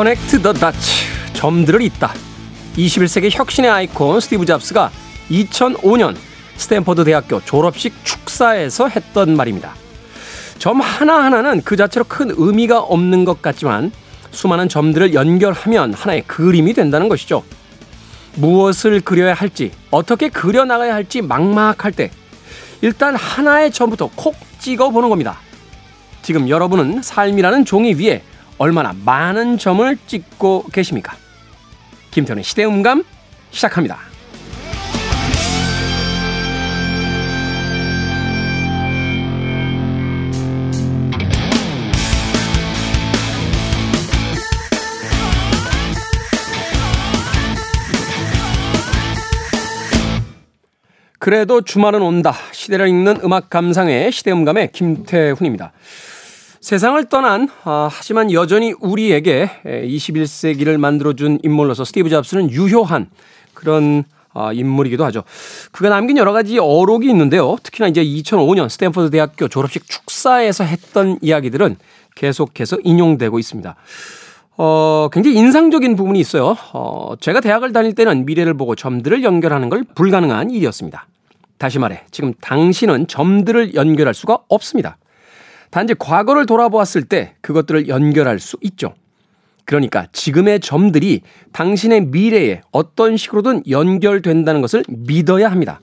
Connect the dots 점들을 잇다 21세기 혁신의 아이콘 스티브 잡스가 2005년 스탠퍼드 대학교 졸업식 축사에서 했던 말입니다. 점 하나하나는 그 자체로 큰 의미가 없는 것 같지만 수많은 점들을 연결하면 하나의 그림이 된다는 것이죠. 무엇을 그려야 할지, 어떻게 그려나가야 할지 막막할 때 일단 하나의 점부터 콕 찍어 보는 겁니다. 지금 여러분은 삶이라는 종이 위에 얼마나 많은 점을 찍고 계십니까? 김태훈의 시대음감 시작합니다. 그래도 주말은 온다. 시대를 읽는 음악 감상의 시대음감의 김태훈입니다. 세상을 떠난 아, 하지만 여전히 우리에게 21세기를 만들어준 인물로서 스티브 잡스는 유효한 그런 아, 인물이기도 하죠. 그가 남긴 여러 가지 어록이 있는데요. 특히나 이제 2005년 스탠퍼드 대학교 졸업식 축사에서 했던 이야기들은 계속해서 인용되고 있습니다. 어, 굉장히 인상적인 부분이 있어요. 어, 제가 대학을 다닐 때는 미래를 보고 점들을 연결하는 걸 불가능한 일이었습니다. 다시 말해, 지금 당신은 점들을 연결할 수가 없습니다. 단지 과거를 돌아보았을 때 그것들을 연결할 수 있죠. 그러니까 지금의 점들이 당신의 미래에 어떤 식으로든 연결된다는 것을 믿어야 합니다.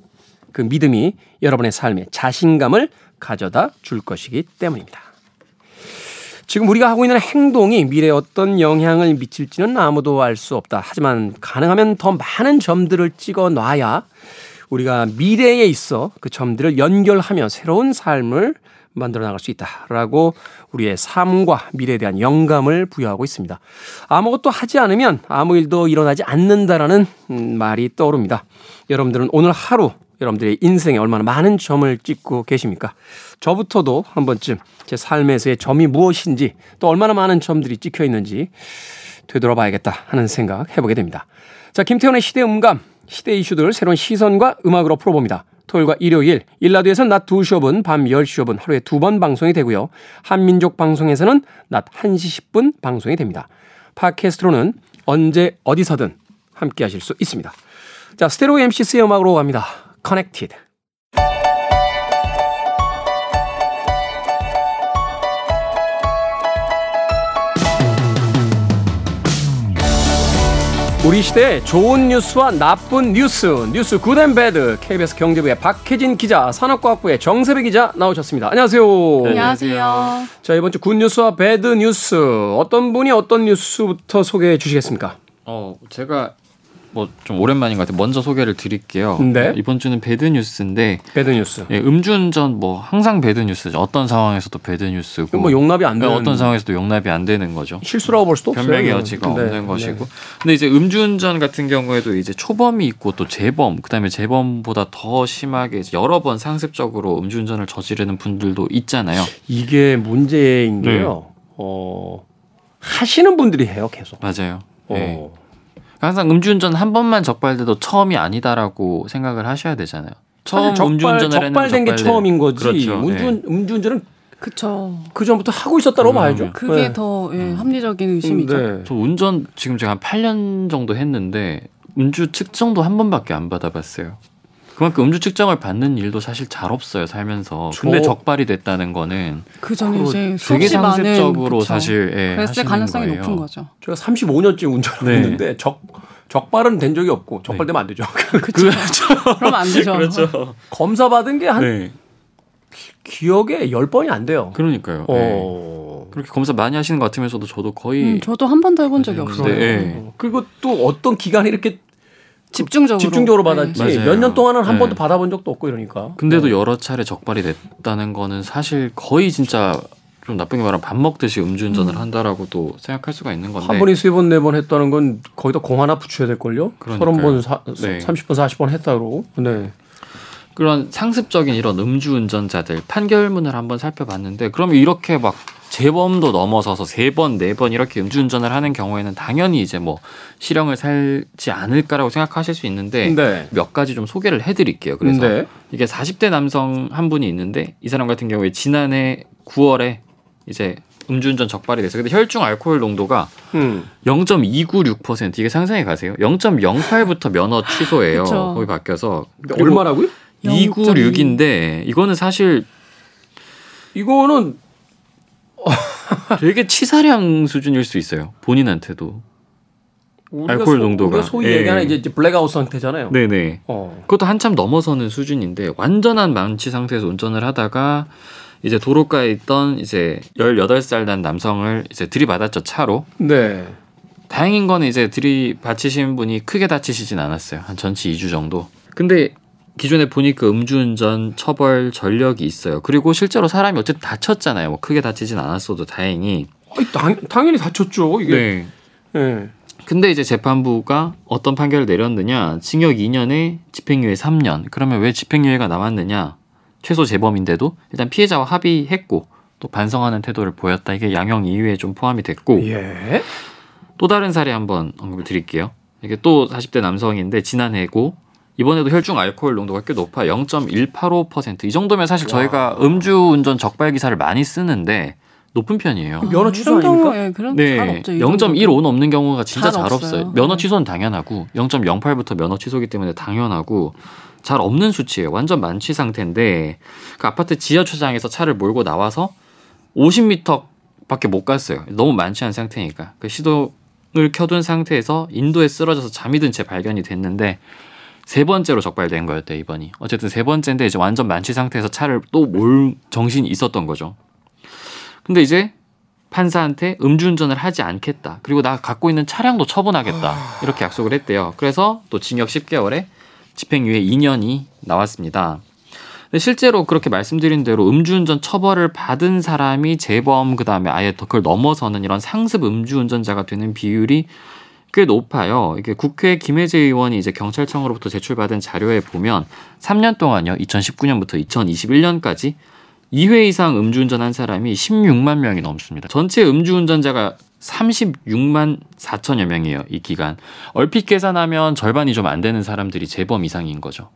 그 믿음이 여러분의 삶에 자신감을 가져다 줄 것이기 때문입니다. 지금 우리가 하고 있는 행동이 미래에 어떤 영향을 미칠지는 아무도 알 수 없다. 하지만 가능하면 더 많은 점들을 찍어 놔야 우리가 미래에 있어 그 점들을 연결하며 새로운 삶을 만들어 나갈 수 있다라고 우리의 삶과 미래에 대한 영감을 부여하고 있습니다. 아무것도 하지 않으면 아무 일도 일어나지 않는다라는 음, 말이 떠오릅니다. 여러분들은 오늘 하루 여러분들의 인생에 얼마나 많은 점을 찍고 계십니까? 저부터도 한 번쯤 제 삶에서의 점이 무엇인지 또 얼마나 많은 점들이 찍혀 있는지 되돌아봐야겠다 하는 생각 해보게 됩니다. 자, 김태훈의 시대 음감, 시대 이슈들 새로운 시선과 음악으로 풀어봅니다. 토요일과 일요일, 일라드에서는 낮 2시 5분, 밤 10시 5분 하루에 두 번 방송이 되고요. 한민족 방송에서는 낮 1시 10분 방송이 됩니다. 팟캐스트로는 언제 어디서든 함께 하실 수 있습니다. 자, Stereo MC's의 음악으로 갑니다. Connected. 우리 시대의 좋은 뉴스와 나쁜 뉴스, 뉴스 Good and Bad, KBS 경제부의 박혜진 기자, 산업과학부의 정세배 기자 나오셨습니다. 안녕하세요. 네, 안녕하세요. 자, 이번 주 good news와 bad news, 어떤 분이 어떤 뉴스부터 소개해 주시겠습니까? 어, 제가 뭐 좀 오랜만인 것 같아요. 먼저 소개를 드릴게요. 네. 이번 주는 bad news인데 bad news. 예, 음주운전 뭐 항상 bad news죠. 어떤 상황에서도 bad news고 뭐 용납이 안 되는 어떤 상황에서도 용납이 안 되는 거죠. 실수라고 볼 수도 없어요. 변명의 여지가 네. 없는 것이고. 네. 근데 이제 음주운전 같은 경우에도 이제 초범이 있고 또 재범, 그다음에 재범보다 더 심하게 여러 번 상습적으로 음주운전을 저지르는 분들도 있잖아요. 이게 문제인 게요. 네. 어, 하시는 분들이 해요, 계속. 맞아요. 어. 네. 항상 음주운전 한 번만 적발돼도 처음이 아니다라고 생각을 하셔야 되잖아요. 처음 적발, 음주운전을 적발된 게 처음인 거지. 그렇죠. 음주, 네. 음주운전은 그쵸. 그 전부터 하고 있었다고 음, 봐야죠. 그게 네. 더 예, 합리적인 의심이죠. 네. 저 운전 지금 제가 한 8년 정도 했는데 음주 측정도 한 번밖에 안 받아봤어요. 그만큼 음주 측정을 받는 일도 사실 잘 없어요 살면서. 근데 어. 적발이 됐다는 거는 그 전에 이제 되게 상습적으로 사실 예, 그랬을 가능성이 거예요. 높은 거죠. 제가 35년째 운전을 네. 했는데 적 적발은 된 적이 없고 적발되면 네. 안 되죠. 그렇죠. 그럼 안 되죠. 그렇죠. 검사 받은 게한 네. 기억에 10번이 안 돼요. 그러니까요. 어. 네. 그렇게 검사 많이 하시는 것 같으면서도 저도 거의 음, 저도 한 번도 해본 적이 없어요. 네. 그리고 또 어떤 기간에 이렇게 집중적으로 집중적으로 받았지 네. 몇년 동안은 한 네. 번도 받아본 적도 없고 이러니까. 근데도 네. 여러 차례 적발이 됐다는 거는 사실 거의 진짜 좀 나쁘게 말하면 밥 먹듯이 음주운전을 음. 한다라고도 생각할 수가 있는 건데 한 번이 세 번 네 번 했다는 건 거의 다공 하나 붙여야 될 걸요. 서른 번, 네. 30번, 40번 했다 그러고. 네. 그런 상습적인 이런 음주운전자들 판결문을 한번 살펴봤는데 그럼 이렇게 막 재범도 넘어서서 세 번, 네 번 이렇게 음주운전을 하는 경우에는 당연히 이제 뭐 실형을 살지 않을까라고 생각하실 수 있는데 네. 몇 가지 좀 소개를 해드릴게요. 그래서 네. 이게 40대 남성 한 분이 있는데 이 사람 같은 경우에 지난해 9월에 이제 음주운전 적발이 됐어요. 근데 혈중 알코올 농도가 음. 0.296% 이게 상상해 가세요. 0.08부터 면허 취소예요. 그쵸. 거기 바뀌어서 얼마라고요? 296인데 이거는 사실 이거는 되게 치사량 수준일 수 있어요. 본인한테도. 알코올 소- 농도가. 우리가 소위 예. 얘기하는 이제 블랙아웃 상태잖아요. 네네. 어. 그것도 한참 넘어서는 수준인데 완전한 만취 상태에서 운전을 하다가 이제 도로가에 있던 이제 18살 난 남성을 이제 들이받았죠 차로. 네. 다행인 거는 이제 들이받치신 분이 크게 다치시진 않았어요. 한 전치 2주 정도. 근데 기존에 보니까 음주운전 처벌 전력이 있어요. 그리고 실제로 사람이 어쨌든 다쳤잖아요. 뭐 크게 다치진 않았어도 다행히. 아니, 당, 당연히 다쳤죠. 이게. 네. 네. 근데 이제 재판부가 어떤 판결을 내렸느냐? 징역 2년에 집행유예 3년. 그러면 왜 집행유예가 나왔느냐? 최소 재범인데도 일단 피해자와 합의했고 또 반성하는 태도를 보였다. 이게 양형 이유에 좀 포함이 됐고 예. 또 다른 사례 한번 언급을 드릴게요. 이게 또 40대 남성인데 지난해고 이번에도 혈중 알코올 농도가 꽤 높아 0.185%. 이 정도면 사실 저희가 음주 운전 적발 기사를 많이 쓰는데 높은 편이에요. 면허 취소 아닙니까? 예, 그런 네, 잘 없죠. 이 정도. 0.15 넘는 경우가 진짜 잘 잘 없어요. 없어요. 면허 네. 취소는 당연하고 0.08부터 면허 취소기 때문에 당연하고 잘 없는 수치예요. 완전 만취 상태인데 그 아파트 지하 주차장에서 차를 몰고 나와서 50m밖에 못 갔어요. 너무 만취한 상태니까 그 시동을 켜둔 상태에서 인도에 쓰러져서 잠이 든 채 발견이 됐는데 세 번째로 적발된 거였대요 이번이. 어쨌든 세 번째인데 이제 완전 만취 상태에서 차를 또 몰 정신이 있었던 거죠. 근데 이제 판사한테 음주운전을 하지 않겠다. 그리고 나 갖고 있는 차량도 처분하겠다. 이렇게 약속을 했대요. 그래서 또 징역 10개월에 집행유예 2년이 나왔습니다. 근데 실제로 그렇게 말씀드린 대로 음주운전 처벌을 받은 사람이 재범 그다음에 아예 더 그걸 넘어서는 이런 상습 음주운전자가 되는 비율이 꽤 높아요. 이게 국회 김혜재 의원이 이제 경찰청으로부터 제출받은 자료에 보면 3년 동안요. 2019년부터 2021년까지 2회 이상 음주운전한 사람이 16만 명이 넘습니다. 전체 음주운전자가 36만 4천여 명이에요. 이 기간. 얼핏 계산하면 절반이 좀 안 되는 사람들이 재범 이상인 거죠.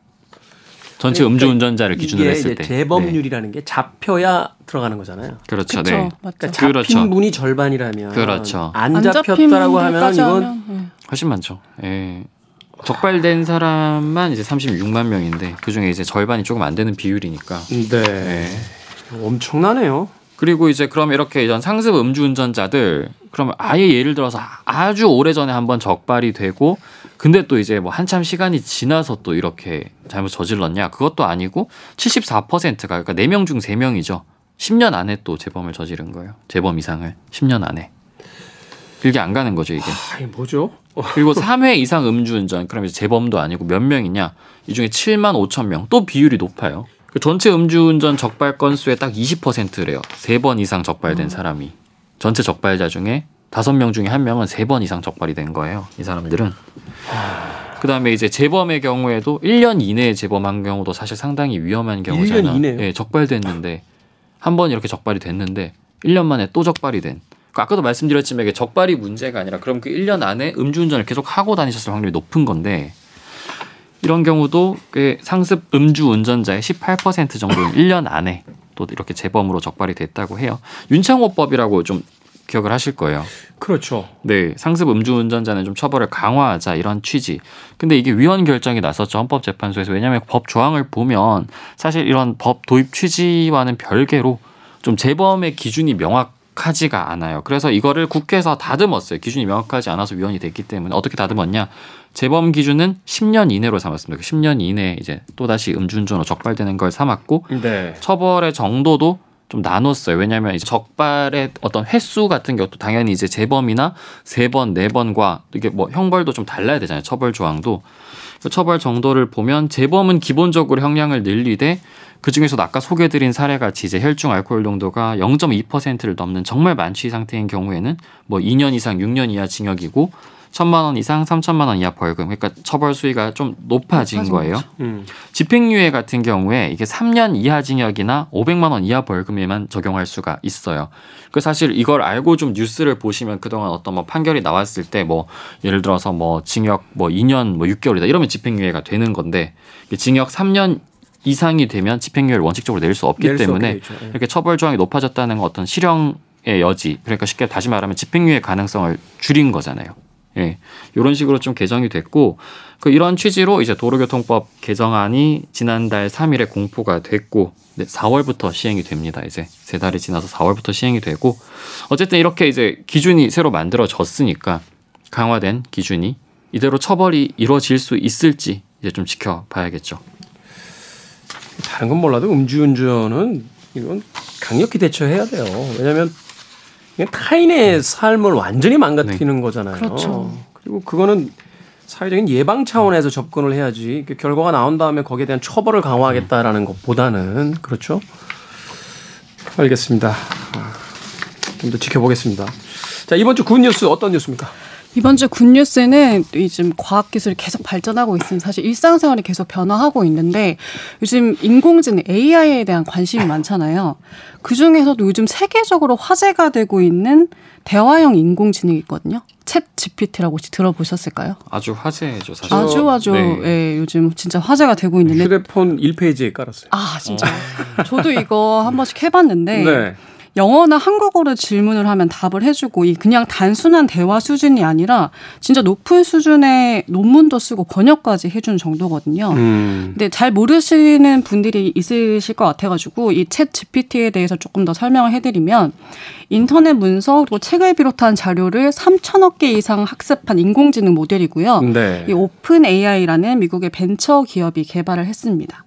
전체 그러니까 음주운전자를 기준으로 했을 때. 네. 재범률이라는 게 잡혀야 들어가는 거잖아요. 그렇죠. 그쵸, 네. 그러니까 잡힌 그렇죠. 분이 절반이라면 그렇죠. 안, 안 잡혔다라고 하면 분들까지 이건 하면, 예. 훨씬 많죠. 예. 적발된 사람만 이제 36만 명인데 그 중에 이제 절반이 조금 안 되는 비율이니까. 네. 예. 엄청나네요. 그리고 이제 그럼 이렇게 이런 상습 음주운전자들 그러면 아예 예를 들어서 아주 오래 전에 한번 적발이 되고 근데 또 이제 뭐 한참 시간이 지나서 또 이렇게 잘못 저질렀냐 그것도 아니고 74%가 그러니까 4명 중 3명이죠. 10년 안에 또 재범을 저지른 거예요. 재범 이상을 10년 안에. 길게 안 가는 거죠, 이게. 아, 이게 뭐죠? 그리고 3회 이상 음주운전 그럼 이제 재범도 아니고 몇 명이냐? 이 중에 7만 5천 명. 또 비율이 높아요. 그 전체 음주운전 적발 건수의 딱 20%래요. 세번 이상 적발된 사람이. 전체 적발자 중에 다섯 명 중에 한 명은 세 번 이상 적발이 된 거예요. 이 사람들은. 그 다음에 이제 재범의 경우에도 1년 이내에 재범한 경우도 사실 상당히 위험한 경우잖아요. 1년 이내요? 예, 적발됐는데 한 번 이렇게 적발이 됐는데 1년 만에 또 적발이 된. 그 아까도 말씀드렸지만 이게 적발이 문제가 아니라 그럼 그 1년 안에 음주운전을 계속 하고 다니셨을 확률이 높은 건데 이런 경우도 꽤 상습 음주 운전자의 18% 정도는 1년 안에 또 이렇게 재범으로 적발이 됐다고 해요. 윤창호법이라고 좀 기억을 하실 거예요. 그렇죠. 네, 상습 음주 운전자는 좀 처벌을 강화하자 이런 취지. 근데 이게 위헌 결정이 났었죠 헌법재판소에서 왜냐하면 법 조항을 보면 사실 이런 법 도입 취지와는 별개로 좀 재범의 기준이 명확 하지가 않아요. 그래서 이거를 국회에서 다듬었어요. 기준이 명확하지 않아서 위헌이 됐기 때문에 어떻게 다듬었냐? 재범 기준은 10년 이내로 삼았습니다. 10년 이내에 이제 또 다시 음주운전으로 적발되는 걸 삼았고 네. 처벌의 정도도 좀 나눴어요. 왜냐하면 이제 적발의 어떤 횟수 같은 것도 당연히 이제 재범이나 세 번, 네 번과 이게 뭐 형벌도 좀 달라야 되잖아요. 처벌 조항도 그 처벌 정도를 보면 재범은 기본적으로 형량을 늘리되 그 중에서도 아까 소개드린 사례 같이 이제 혈중 알코올 농도가 0.2%를 넘는 정말 만취 상태인 경우에는 뭐 2년 이상 6년 이하 징역이고 천만 원 이상 3천만 원 이하 벌금. 그러니까 처벌 수위가 좀 높아진 거예요. 음. 집행유예 같은 경우에 이게 3년 이하 징역이나 500만 원 이하 벌금에만 적용할 수가 있어요. 그 사실 이걸 알고 좀 뉴스를 보시면 그동안 어떤 뭐 판결이 나왔을 때 뭐 예를 들어서 뭐 징역 뭐 2년 뭐 6개월이다 이러면 집행유예가 되는 건데 징역 3년 이상이 되면 집행유예를 원칙적으로 낼 수 없기 낼 수 때문에 없게 되죠. 예. 이렇게 처벌 조항이 높아졌다는 어떤 실형 여지 그러니까 쉽게 다시 말하면 집행유예 가능성을 줄인 거잖아요. 예. 이런 식으로 좀 개정이 됐고 그 이런 취지로 이제 도로교통법 개정안이 지난달 3일에 공포가 됐고 4월부터 시행이 됩니다. 이제 세 달이 지나서 4월부터 시행이 되고 어쨌든 이렇게 이제 기준이 새로 만들어졌으니까 강화된 기준이 이대로 처벌이 이루어질 수 있을지 이제 좀 지켜봐야겠죠. 다른 건 몰라도 음주운전은 이건 강력히 대처해야 돼요. 왜냐하면 타인의 삶을 완전히 망가뜨리는 네. 거잖아요. 그렇죠. 그리고 그거는 사회적인 예방 차원에서 접근을 해야지 결과가 나온 다음에 거기에 대한 처벌을 강화하겠다라는 것보다는 그렇죠. 알겠습니다. 아, 좀더 지켜보겠습니다. 자 이번 주 good news 어떤 뉴스입니까? 이번 주 good news는 요즘 과학기술이 계속 발전하고 있으니 사실 일상생활이 계속 변화하고 있는데 요즘 인공지능 AI에 대한 관심이 많잖아요. 그 중에서도 요즘 세계적으로 화제가 되고 있는 대화형 인공지능이 있거든요. 챗 GPT라고 혹시 들어보셨을까요? 아주 화제죠, 사실. 아주 아주 네. 예, 요즘 진짜 화제가 되고 있는데 휴대폰 1페이지에 깔았어요. 아, 진짜. 어. 저도 이거 한 번씩 해 봤는데 네. 영어나 한국어로 질문을 하면 답을 해주고 이 그냥 단순한 대화 수준이 아니라 진짜 높은 수준의 논문도 쓰고 번역까지 해주는 정도거든요. 음. 근데 잘 모르시는 분들이 있으실 것 같아가지고 이 챗 GPT에 대해서 조금 더 설명을 해드리면 인터넷 문서 그리고 책을 비롯한 자료를 3천억 개 이상 학습한 인공지능 모델이고요. 네. 이 OpenAI라는 미국의 벤처 기업이 개발을 했습니다.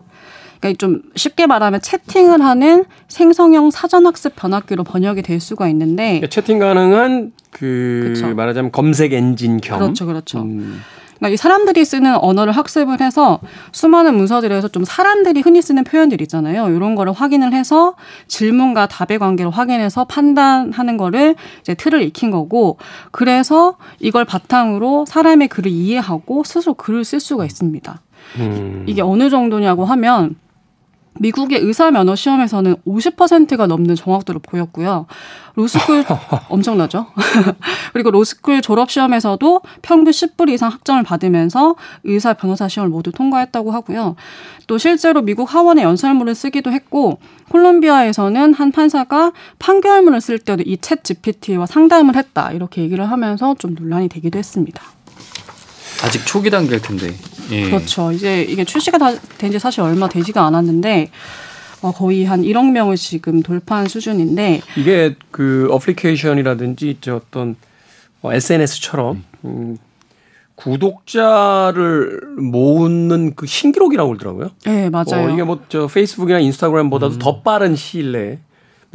그러니까 좀 쉽게 말하면 채팅을 하는 생성형 사전학습 변압기로 번역이 될 수가 있는데 그러니까 채팅 가능한 그 그렇죠. 말하자면 검색 엔진 겸 그렇죠, 그렇죠. 음. 그러니까 이 사람들이 쓰는 언어를 학습을 해서 수많은 문서들에서 좀 사람들이 흔히 쓰는 표현들 있잖아요. 이런 거를 확인을 해서 질문과 답의 관계를 확인해서 판단하는 거를 이제 틀을 익힌 거고 그래서 이걸 바탕으로 사람의 글을 이해하고 스스로 글을 쓸 수가 있습니다. 음. 이게 어느 정도냐고 하면 미국의 의사 면허 시험에서는 50%가 넘는 정확도를 보였고요. 로스쿨 엄청나죠? 그리고 로스쿨 졸업 시험에서도 평균 10분 이상 학점을 받으면서 의사 변호사 시험을 모두 통과했다고 하고요. 또 실제로 미국 하원의 연설문을 쓰기도 했고 콜롬비아에서는 한 판사가 판결문을 쓸 때도 이 챗 GPT와 상담을 했다 이렇게 얘기를 하면서 좀 논란이 되기도 했습니다. 아직 초기 단계일 텐데. 예. 그렇죠. 이제 이게 출시가 된 지 사실 얼마 되지가 않았는데 어, 거의 한 1억 명을 지금 돌파한 수준인데 이게 그 어플리케이션이라든지 저 어떤 어, SNS처럼 음, 구독자를 모으는 그 신기록이라고 그러더라고요. 네, 맞아요. 어, 이게 뭐 저 페이스북이나 인스타그램보다도 음. 더 빠른 시일 내에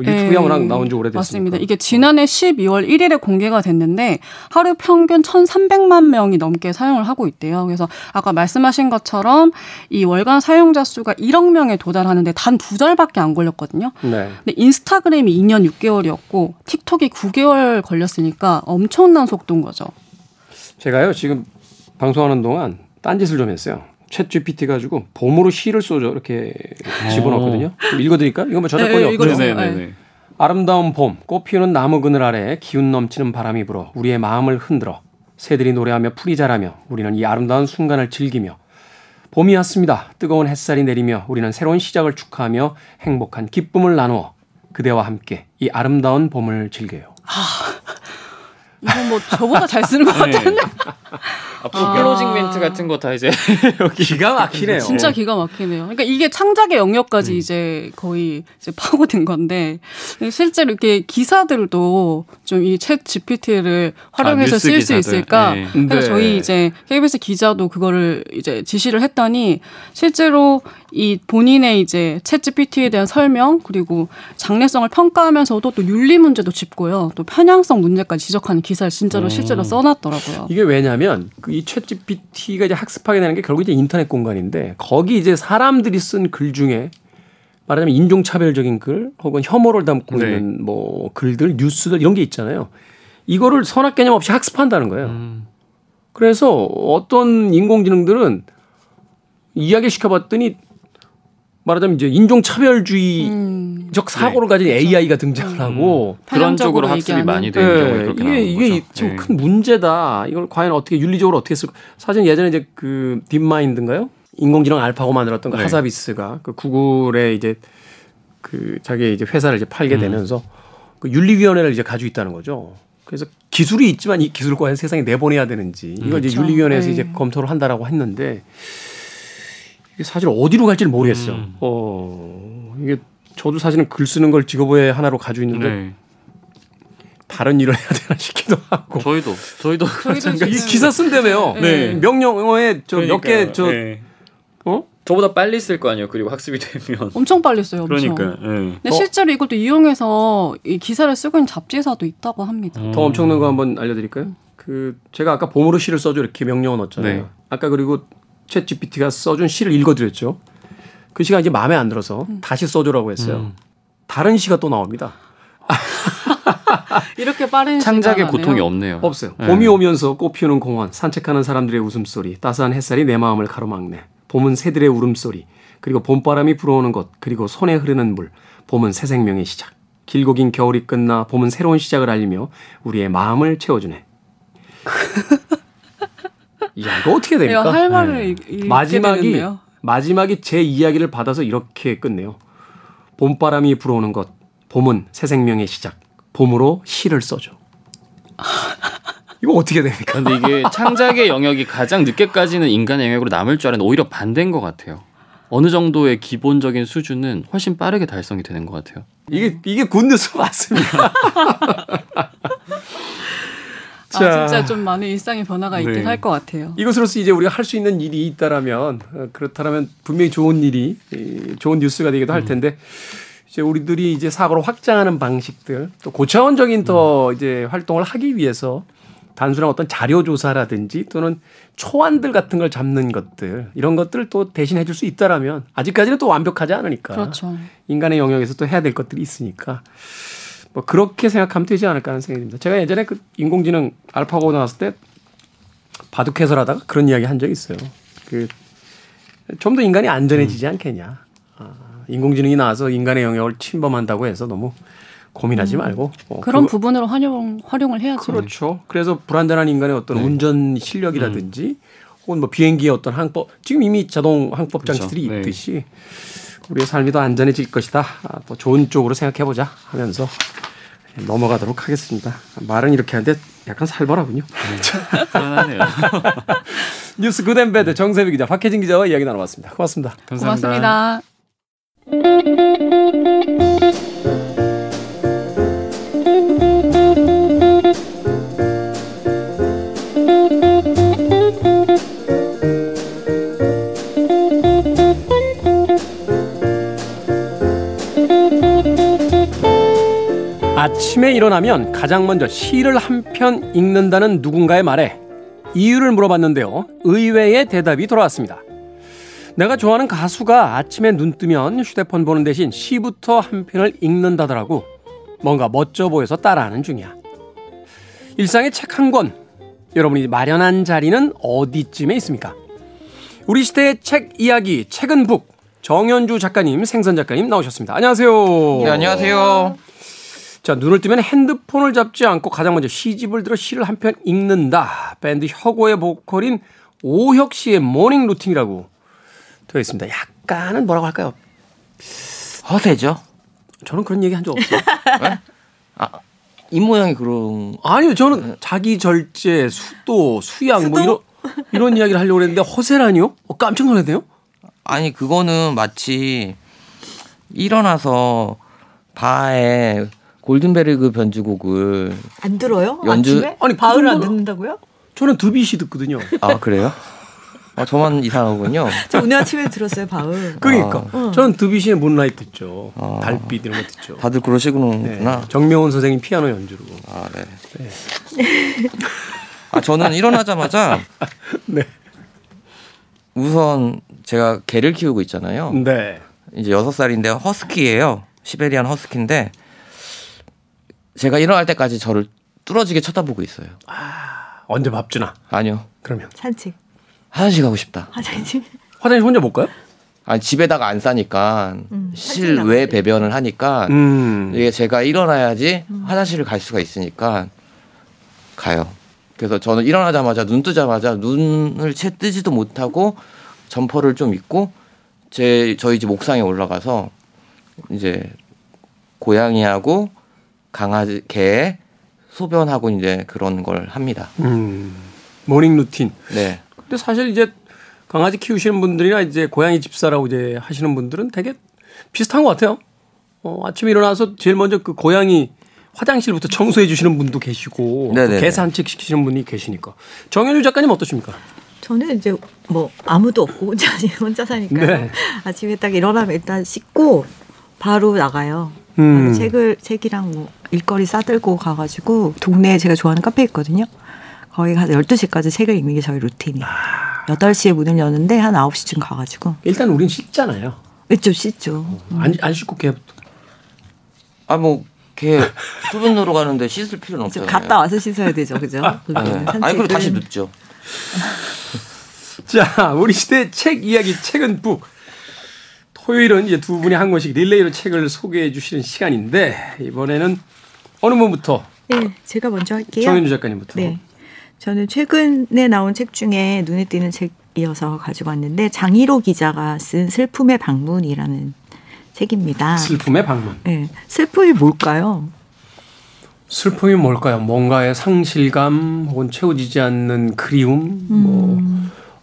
뭐 유튜브 영화랑 네. 나온 지 오래됐습니다. 맞습니다. 이게 지난해 12월 1일에 공개가 됐는데 하루 평균 1,300만 명이 넘게 사용을 하고 있대요. 그래서 아까 말씀하신 것처럼 이 월간 사용자 수가 1억 명에 도달하는데 단 두 달밖에 안 걸렸거든요. 네. 근데 인스타그램이 2년 6개월이었고 틱톡이 9개월 걸렸으니까 엄청난 속도인 거죠. 제가요 지금 방송하는 동안 딴 짓을 좀 했어요. 챗 GPT 가지고 봄으로 시를 써줘 이렇게 집어넣거든요. 읽어드릴까? 이거 뭐 저작권이 네, 없죠. 네, 네, 네. 아름다운 봄, 꽃 피우는 나무 그늘 아래 기운 넘치는 바람이 불어 우리의 마음을 흔들어 새들이 노래하며 풀이 자라며 우리는 이 아름다운 순간을 즐기며 봄이 왔습니다. 뜨거운 햇살이 내리며 우리는 새로운 시작을 축하하며 행복한 기쁨을 나누어 그대와 함께 이 아름다운 봄을 즐겨요. 아, 이건 뭐 저보다 잘 쓰는 것 네. 같은데. 앞으로 아. 클로징 멘트 같은 거 다 이제 여기 기가 막히네요. 진짜 기가 막히네요. 그러니까 이게 창작의 영역까지 음. 이제 거의 이제 파고든 건데 실제로 이렇게 기사들도 좀 이 챗 GPT를 활용해서 아, 쓸수 있을까? 네. 그래서 네. 저희 이제 KBS 기자도 그거를 이제 지시를 했더니 실제로 이 본인의 이제 챗 GPT에 대한 설명 그리고 장래성을 평가하면서도 또 윤리 문제도 짚고요. 또 편향성 문제까지 지적하는 기사를 진짜로 음. 실제로 써놨더라고요. 이게 왜냐하면 그 이챗 GPT가 이제 학습하게 되는 게 결국 이제 인터넷 공간인데 거기 이제 사람들이 쓴 글 중에 말하자면 인종차별적인 글 혹은 혐오를 담고 네. 있는 뭐 글들 뉴스들 이런 게 있잖아요. 이거를 선악 개념 없이 학습한다는 거예요. 음. 그래서 어떤 인공지능들은 이야기 시켜봤더니 말하자면 이제 인종차별주의적 음. 사고를 네. 가진 AI가 등장을 음. 하고 음. 그런 쪽으로 학습이 많이 되는 네. 경우에 그렇게 이게 이게 좀큰 네. 문제다. 이걸 과연 어떻게 윤리적으로 어떻게 쓸? 사실 예전에 이제 그 딥마인드인가요? 인공지능 알파고 만들었던 그 네. 하사비스가 그 구글에 이제 그 자기 이제 회사를 이제 팔게 음. 되면서 그 윤리위원회를 이제 가지고 있다는 거죠. 그래서 기술이 있지만 이 기술을 과연 세상에 내보내야 되는지 이걸 이제 그렇죠. 윤리위원회에서 네. 이제 검토를 한다라고 했는데 사실 어디로 갈지를 모르겠어요. 음. 어 이게 저도 사실은 글 쓰는 걸 직업의 하나로 가지고 있는데 네. 다른 일을 해야 되나 싶기도 하고. 저희도 저희도 저희도 이 기사 쓴다며요. 네. 명령어에 저 몇 개저 네. 어? 저보다 빨리 쓸 거 아니에요. 그리고 학습이 되면. 엄청 빨리 써요. 엄청. 그러니까. 예. 근데 어? 실제로 이걸 또 이용해서 이 기사를 쓰고 있는 잡지사도 있다고 합니다. 더 엄청난 거 한번 알려드릴까요? 그 제가 아까 봄으로 시를 써줘 이렇게 명령어 넣었잖아요. 네. 아까 그리고 챗 GPT가 써준 시를 읽어드렸죠. 그 시가 이제 마음에 안 들어서 다시 써줘라고 했어요. 음. 다른 시가 또 나옵니다. 이렇게 빠른 창작의. 고통이 없네요. 없어요. 네. 봄이 오면서 꽃 피우는 공원, 산책하는 사람들의 웃음소리, 따스한 햇살이 내 마음을 가로막네. 봄은 새들의 울음소리, 그리고 봄바람이 불어오는 것, 그리고 손에 흐르는 물. 봄은 새 생명의 시작. 길고 긴 겨울이 끝나 봄은 새로운 시작을 알리며 우리의 마음을 채워주네. 야, 이거 어떻게 됩니까? 할 말을 읽- 읽게 마지막이 되는데요. 마지막이 제 이야기를 받아서 이렇게 끝내요. 봄바람이 불어오는 것, 봄은 새 생명의 시작. 봄으로 시를 써줘. 이거 어떻게 됩니까? 근데 이게 창작의 영역이 가장 늦게까지는 인간의 영역으로 남을 줄 알았는데 오히려 반대인 것 같아요. 어느 정도의 기본적인 수준은 훨씬 빠르게 달성이 되는 것 같아요. 이게 이게 굿뉴스 맞습니다. 아, 진짜 좀 많은 일상의 변화가 있긴 네. 할것 같아요. 이것으로서 이제 우리가 할 수 있는 일이 있다라면 어, 그렇다면 분명히 좋은 일이 이, 좋은 뉴스가 되기도 할 텐데 이제 우리들이 이제 사고를 확장하는 방식들 또 고차원적인 더 이제 활동을 하기 위해서 단순한 어떤 자료 조사라든지 또는 초안들 같은 걸 잡는 것들 이런 것들을 또 대신해 줄 수 있다라면 아직까지는 또 완벽하지 않으니까 그렇죠. 인간의 영역에서 또 해야 될 것들이 있으니까 뭐 그렇게 생각하면 되지 않을까 하는 생각이 듭니다. 제가 예전에 그 인공지능 알파고 나왔을 때 바둑 해설하다가 그런 이야기 한 적이 있어요. 그 좀 더 인간이 안전해지지 않겠냐. 아, 인공지능이 나와서 인간의 영역을 침범한다고 해서 너무 고민하지 말고 어, 그런 그거- 부분으로 활용 활용을 해야죠. 그렇죠. 그래서 불안전한 인간의 어떤 운전 실력이라든지 혹은 뭐 비행기의 어떤 항법 지금 이미 자동 항법 그렇죠. 장치들이 네. 있듯이 우리의 삶이 더 안전해질 것이다. 아, 또 좋은 쪽으로 생각해 보자 하면서 넘어가도록 하겠습니다. 말은 이렇게 하는데 약간 살벌하군요. 불안하네요. 뉴스 굿앤배드 정세비 기자, 박혜진 기자와 이야기 나눠봤습니다. 고맙습니다. 고맙습니다. 아침에 일어나면 가장 먼저 시를 한 편 읽는다는 누군가의 말에 이유를 물어봤는데요. 의외의 대답이 돌아왔습니다. 내가 좋아하는 가수가 아침에 눈 뜨면 휴대폰 보는 대신 시부터 한 편을 읽는다더라고. 뭔가 멋져 보여서 따라하는 중이야. 일상의 책 한 권. 여러분이 마련한 자리는 어디쯤에 있습니까? 우리 시대의 책 이야기, 책은 북. 정현주 작가님, 생선 작가님 나오셨습니다. 안녕하세요. 네, 안녕하세요. 자, 눈을 뜨면 핸드폰을 잡지 않고 가장 먼저 시집을 들어 시를 한 편 읽는다. 밴드 혁오의 보컬인 오혁 씨의 morning routine이라고 되어 있습니다. 약간은 뭐라고 할까요? 허세죠? 저는 그런 얘기 한 적 없어요. 입 모양이 그런. 아니요, 저는 자기 절제, 수도, 수양 뭐 이런 이런 이야기를 하려고 했는데 허세라니요? 어, 깜짝 놀랐네요. 아니 그거는 마치 일어나서 바에 골든베르그 변주곡을 안 들어요? 연주- 아침에? 아니, 그 바을 안 정도로- 듣는다고요? 저는 드비시 듣거든요. 아 그래요? 아 저만 이상하군요. 저 오늘 아침에 들었어요, 바을. 그러니까 어. 저는 드비시의 문라이트 듣죠. 아. 달빛 이런 거 듣죠. 다들 네. 그러시구나. 정명훈 선생님 피아노 연주로. 아 네. 아 저는 일어나자마자 네. 우선 제가 개를 키우고 있잖아요. 네. 이제 여섯 살인데 허스키예요. 시베리안 허스키인데 제가 일어날 때까지 저를 뚫어지게 쳐다보고 있어요. 언제 밥 주나? 아니요. 그러면 산책. 화장실 가고 싶다. 화장실. 화장실 혼자 못 가요? 아니 집에다가 안 싸니까 음, 실외 배변을 하니까 음. 이게 제가 일어나야지 화장실을 갈 수가 있으니까 가요. 그래서 저는 일어나자마자 눈 뜨자마자 눈을 채 뜨지도 못하고 점퍼를 좀 입고 제 저희 집 옥상에 올라가서 이제 고양이하고 강아지 개 소변하고 이제 그런 걸 합니다. 음, morning routine. 네. 근데 사실 이제 강아지 키우시는 분들이나 이제 고양이 집사라고 이제 하시는 분들은 되게 비슷한 것 같아요. 어, 아침에 일어나서 제일 먼저 그 고양이 화장실부터 청소해 주시는 분도 계시고 또 네네네. 개 산책 시키시는 분이 계시니까 정현주 작가님 어떠십니까? 저는 이제 뭐 아무도 없고 혼자 혼자 사니까 네. 아침에 딱 일어나면 일단 씻고 바로 나가요. 음. 책을 책이랑 뭐 일거리 싸들고 가가지고 동네에 제가 좋아하는 카페 있거든요. 거기 가서 12시까지 책을 읽는 게 저희 루틴이에요. 아. 8시에 문을 여는데 한 9시쯤 가가지고 일단 우린 씻잖아요. 좀 씻죠. 안, 안 씻고 개부터. 아뭐개 넣으러 가는데 씻을 필요는 좀 없잖아요. 갔다 와서 씻어야 되죠. 그죠? 네. 그거는 아니 그리고 다시 산책은. 눕죠. 자, 우리 시대 책 이야기 책은 북. 토요일은 이제 두 분이 한 권씩 릴레이로 책을 소개해 주시는 시간인데 이번에는 어느 분부터 네, 제가 먼저 할게요. 정현주 작가님부터. 네. 저는 최근에 나온 책 중에 눈에 띄는 책이어서 가지고 왔는데 장희로 기자가 쓴 슬픔의 방문이라는 책입니다. 슬픔의 방문. 네. 슬픔이 뭘까요? 슬픔이 뭘까요? 뭔가의 상실감 혹은 채워지지 않는 그리움, 뭐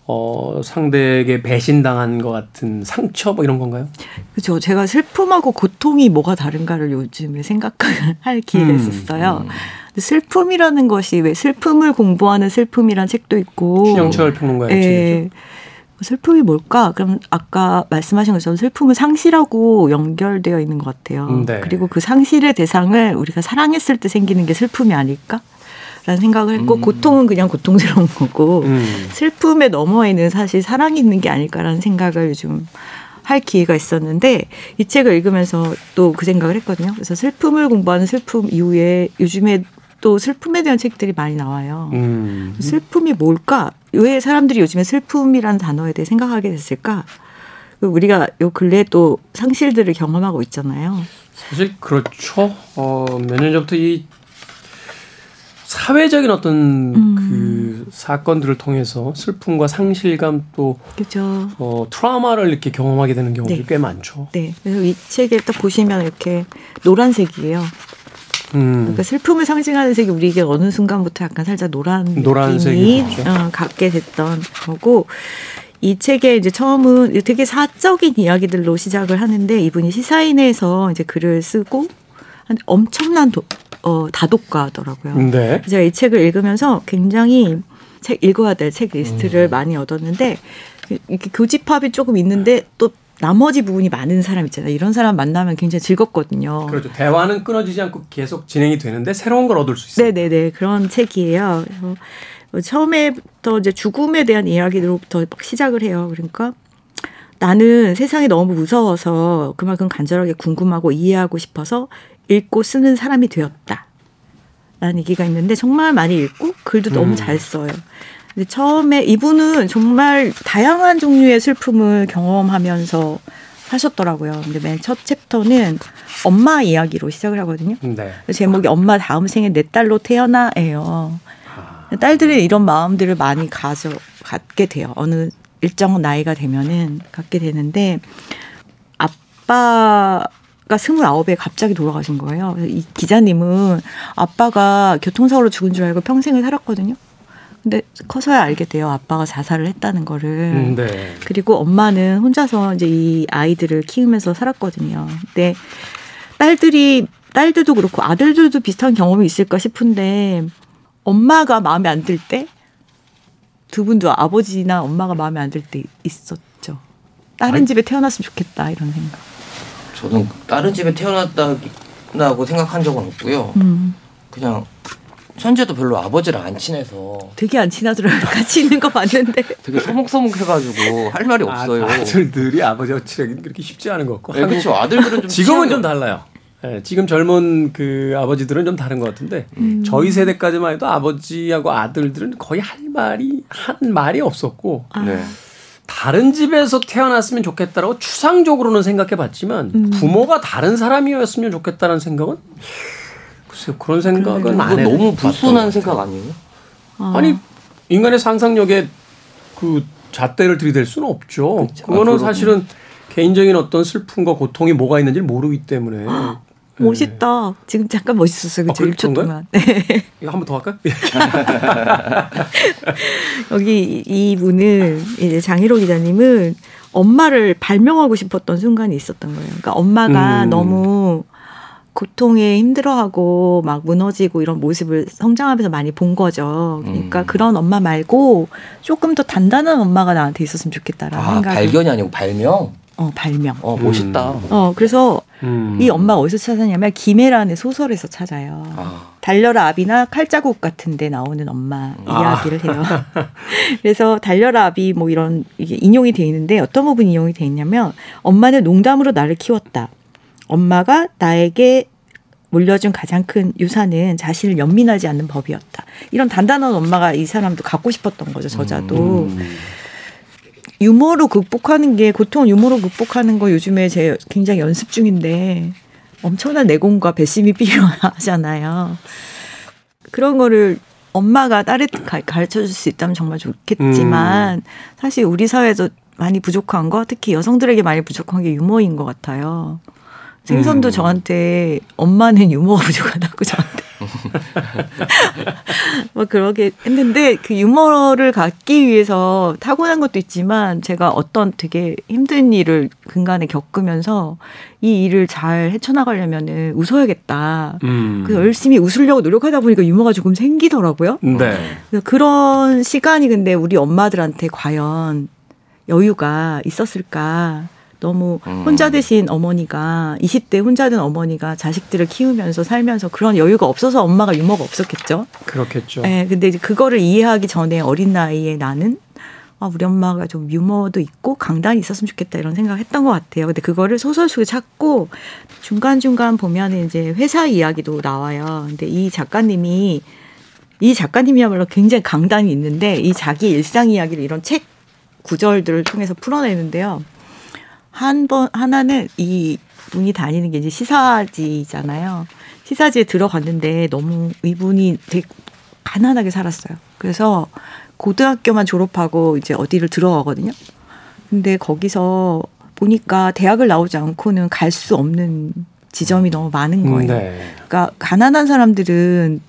어, 상대에게 배신당한 것 같은 상처 뭐 이런 건가요? 그죠. 제가 슬픔하고 고통이 뭐가 다른가를 요즘에 생각할 기회가 음, 있었어요. 근데 슬픔이라는 것이 왜 슬픔을 공부하는 슬픔이란 책도 있고 신영철 평론가의 책이죠. 예. 슬픔이 뭘까? 그럼 아까 말씀하신 것처럼 슬픔은 상실하고 연결되어 있는 것 같아요. 음, 네. 그리고 그 상실의 대상을 우리가 사랑했을 때 생기는 게 슬픔이 아닐까? 라는 생각을 했고, 고통은 그냥 고통스러운 거고, 음. 슬픔의 너머에는 사실 사랑이 있는 게 아닐까라는 생각을 요즘 할 기회가 있었는데, 이 책을 읽으면서 또 그 생각을 했거든요. 그래서 슬픔을 공부하는 슬픔 이후에 요즘에 또 슬픔에 대한 책들이 많이 나와요. 음. 슬픔이 뭘까? 왜 사람들이 요즘에 슬픔이라는 단어에 대해 생각하게 됐을까? 그 우리가 요 근래에 또 상실들을 경험하고 있잖아요. 사실 그렇죠. 어, 몇 년 전부터 이 사회적인 어떤 음. 그 사건들을 통해서 슬픔과 상실감 또 그죠? 어, 트라우마를 이렇게 경험하게 되는 경우들이 네. 꽤 많죠. 네. 그래서 이 책에 딱 보시면 이렇게 노란색이에요. 음. 그러니까 슬픔을 상징하는 색이 우리에게 어느 순간부터 약간 살짝 노란 노란색이. 어, 갖게 됐던 거고 이 책에 이제 처음은 되게 사적인 이야기들로 시작을 하는데 이분이 시사인에서 이제 글을 쓰고 한 엄청난 도, 어, 다독가더라고요. 네. 제가 이 책을 읽으면서 굉장히 책 읽어야 될 책 리스트를 음. 많이 얻었는데 이렇게 교집합이 조금 있는데 또 나머지 부분이 많은 사람 있잖아요. 이런 사람 만나면 굉장히 즐겁거든요. 그렇죠. 대화는 끊어지지 않고 계속 진행이 되는데 새로운 걸 얻을 수 있어요. 네네네 그런 책이에요. 뭐 처음에부터 이제 죽음에 대한 이야기로부터 막 시작을 해요. 그러니까 나는 세상이 너무 무서워서 그만큼 간절하게 궁금하고 이해하고 싶어서 읽고 쓰는 사람이 되었다. 라는 얘기가 있는데 정말 많이 읽고 글도 너무 음. 잘 써요. 근데 처음에 이분은 정말 다양한 종류의 슬픔을 경험하면서 하셨더라고요. 근데 맨 첫 챕터는 엄마 이야기로 시작을 하거든요. 네. 제목이 엄마 다음 생에 내 딸로 태어나예요. 딸들이 이런 마음들을 많이 가져 갖게 돼요. 어느 일정 나이가 되면은 갖게 되는데 아빠 가 스물아홉에 갑자기 돌아가신 거예요. 이 기자님은 아빠가 교통사고로 죽은 줄 알고 평생을 살았거든요. 근데 커서야 알게 돼요. 아빠가 자살을 했다는 거를. 음, 네. 그리고 엄마는 혼자서 이제 이 아이들을 키우면서 살았거든요. 근데 딸들이 딸들도 그렇고 아들들도 비슷한 경험이 있을까 싶은데 엄마가 마음에 안 들 때 두 분도 아버지나 엄마가 마음에 안 들 때 있었죠. 다른 아이. 집에 태어났으면 좋겠다 이런 생각. 저는 다른 집에 태어났다고 생각한 적은 없고요. 음, 그냥 현재도 별로 아버지랑 안 친해서 되게 안 친하더라고요. 같이 있는 거 봤는데. 되게 서먹서먹해가지고 할 말이 없어요. 아, 아들들이 아버지와 친하기는 그렇게 쉽지 않은 것 같고. 네, 그렇죠. 아들들은 좀 지금은 좀 달라요. 예, 지금 젊은 그 아버지들은 좀 다른 것 같은데 저희 세대까지만 해도 아버지하고 아들들은 거의 할 말이 한 말이 없었고 네. 다른 집에서 태어났으면 좋겠다라고 추상적으로는 생각해 봤지만 부모가 다른 사람이었으면 좋겠다는 생각은 글쎄요 그런 생각은 안 해도 너무 같아요. 생각 아니에요? 아니 인간의 상상력에 그 잣대를 들이댈 수는 없죠. 그거는 아, 그러고. 사실은 개인적인 어떤 슬픔과 고통이 뭐가 있는지 를 모르기 때문에 멋있다. 지금 잠깐 멋있었어요. 그죠? 아, 그 1초 정도요? 동안. 네. 이거 한 번 더 할까요? 여기 이 분은 이제 장희로 기자님은 엄마를 발명하고 싶었던 순간이 있었던 거예요. 그러니까 엄마가 음. 너무 고통에 힘들어하고 막 무너지고 이런 모습을 성장하면서 많이 본 거죠. 그러니까 음. 그런 엄마 말고 조금 더 단단한 엄마가 나한테 있었으면 좋겠다라는 아 생각이. 발견이 아니고 발명. 어 발명. 어 멋있다. 음. 어 그래서 음. 이 엄마가 어디서 찾았냐면 김혜란의 소설에서 찾아요. 아. 달려라 아비나 칼자국 같은 데 나오는 엄마 아. 이야기를 해요. 그래서 달려라 아비 뭐 이런 이게 인용이 돼 있는데 어떤 부분이 인용이 돼 있냐면 엄마는 농담으로 나를 키웠다. 엄마가 나에게 물려준 가장 큰 유산은 자신을 연민하지 않는 법이었다. 이런 단단한 엄마가 이 사람도 갖고 싶었던 거죠 저자도. 음. 유머로 극복하는 게 고통을 유머로 극복하는 거 요즘에 제 굉장히 연습 중인데 엄청난 내공과 배심이 필요하잖아요. 그런 거를 엄마가 가- 가르쳐 줄 수 있다면 정말 좋겠지만 사실 우리 사회에서 많이 부족한 거 특히 여성들에게 많이 부족한 게 유머인 것 같아요. 생선도 음. 저한테 엄마는 유머가 부족하다고 저한테 뭐 그러게 했는데 그 유머를 갖기 위해서 타고난 것도 있지만 제가 어떤 되게 힘든 일을 근간에 겪으면서 이 일을 잘 헤쳐나가려면은 웃어야겠다. 음. 그래서 열심히 웃으려고 노력하다 보니까 유머가 조금 생기더라고요. 네. 그래서 그런 시간이 근데 우리 엄마들한테 과연 여유가 있었을까? 너무 음. 혼자 되신 어머니가 20대 혼자 된 어머니가 자식들을 키우면서 살면서 그런 여유가 없어서 엄마가 유머가 없었겠죠. 그렇겠죠. 네, 근데 이제 그거를 이해하기 전에 어린 나이에 나는 아, 우리 엄마가 좀 유머도 있고 강단이 있었으면 좋겠다 이런 생각을 했던 것 같아요. 근데 그거를 소설 속에 찾고 중간중간 보면 이제 회사 이야기도 나와요. 근데 이 작가님이 이 작가님이야말로 굉장히 강단이 있는데 이 자기 일상 이야기를 이런 책 구절들을 통해서 풀어내는데요. 한 번 하나는 이 분이 다니는 게 이제 시사지잖아요. 시사지에 들어갔는데 너무 이분이 되게 가난하게 살았어요. 그래서 고등학교만 졸업하고 이제 어디를 들어가거든요. 근데 거기서 보니까 대학을 나오지 않고는 갈 수 없는 지점이 너무 많은 음, 거예요. 네. 그러니까 가난한 사람들은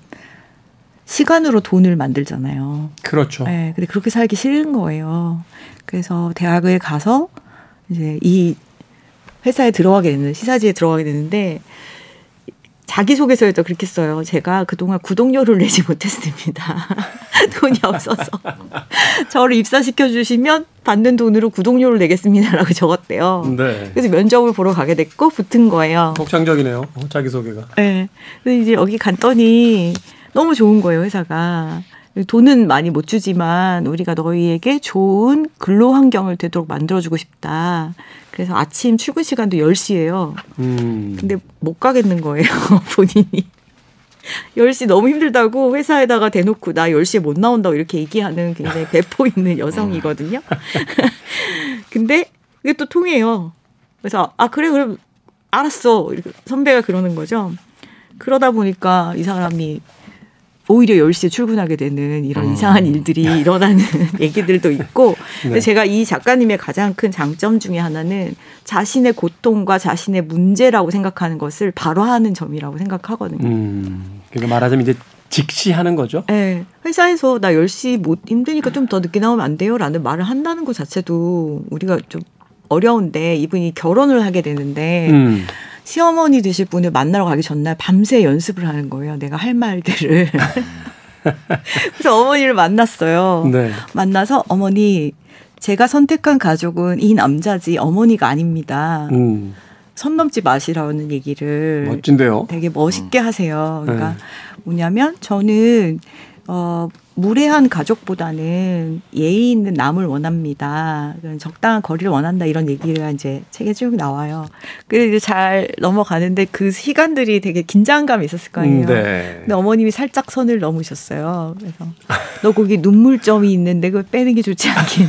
시간으로 돈을 만들잖아요. 그렇죠. 네, 근데 그렇게 살기 싫은 거예요. 그래서 대학에 가서 이제 이 회사에 들어가게 되는 시사지에 들어가게 되는데 자기소개서에도 그렇게 써요. 제가 그동안 구독료를 내지 못했습니다. 돈이 없어서. 저를 입사시켜 주시면 받는 돈으로 구독료를 내겠습니다라고 적었대요. 네. 그래서 면접을 보러 가게 됐고 붙은 거예요. 독창적이네요. 어, 자기소개가. 네. 근데 이제 여기 갔더니 너무 좋은 거예요, 회사가. 돈은 많이 못 주지만 우리가 너희에게 좋은 근로 환경을 되도록 만들어주고 싶다. 그래서 아침 출근 시간도 10시예요. 음. 근데 못 가겠는 거예요, 본인이. 10시 너무 힘들다고 회사에다가 대놓고 나 10시에 못 나온다고 이렇게 얘기하는 굉장히 배포 있는 여성이거든요. 근데 이게 또 통해요. 그래서 아 그래 그럼 알았어. 이렇게 선배가 그러는 거죠. 그러다 보니까 이 사람이 오히려 10시에 출근하게 되는 이런 이상한 일들이 일어나는 얘기들도 있고 근데 네. 제가 이 작가님의 가장 큰 장점 중에 하나는 자신의 고통과 자신의 문제라고 생각하는 것을 바로 하는 점이라고 생각하거든요. 음. 그러니까 말하자면 이제 직시하는 거죠. 네, 회사에서 나 10시 못 힘드니까 좀 더 늦게 나오면 안 돼요? 라는 말을 한다는 것 자체도 우리가 좀 어려운데 이분이 결혼을 하게 되는데 음. 시어머니 되실 분을 만나러 가기 전날 밤새 연습을 하는 거예요. 내가 할 말들을. 그래서 어머니를 만났어요. 네. 만나서 어머니 제가 선택한 가족은 이 남자지 어머니가 아닙니다. 음. 선 넘지 마시라는 얘기를 멋진데요. 되게 멋있게 하세요. 그러니까 네. 뭐냐면 저는 어 무례한 가족보다는 예의 있는 남을 원합니다. 적당한 거리를 원한다 이런 얘기가 이제 책에 쭉 나와요. 그래서 이제 잘 넘어가는데 그 시간들이 되게 긴장감이 있었을 거 아니에요. 음, 네. 근데 어머님이 살짝 선을 넘으셨어요. 그래서 너 거기 눈물점이 있는데 그걸 빼는 게 좋지 않겠니?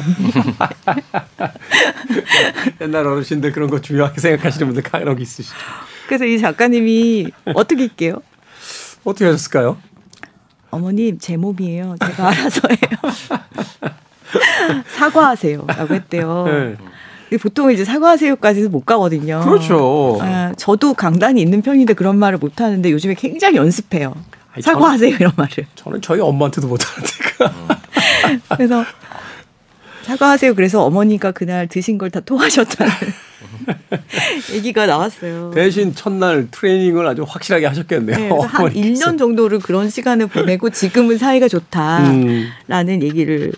옛날 어르신들 그런 거 중요하게 생각하시는 분들 간혹 있으시죠. 그래서 이 작가님이 어떻게 할게요? 어떻게 하셨을까요? 어머님 제 몸이에요. 제가 알아서 해요. 사과하세요. 라고 했대요. 네. 보통 이제 사과하세요까지는 못 가거든요. 그렇죠. 아, 저도 강단이 있는 편인데 그런 말을 못 하는데 요즘에 굉장히 연습해요. 아니, 사과하세요 이런 말을. 저는 저희 엄마한테도 못 하는데. 그래서 사과하세요. 그래서 어머니가 그날 드신 걸 다 토하셨다는 얘기가 나왔어요. 대신 첫날 트레이닝을 아주 확실하게 하셨겠네요. 네, 한 어머니께서. 1년 정도를 그런 시간을 보내고 지금은 사이가 좋다라는 음. 얘기를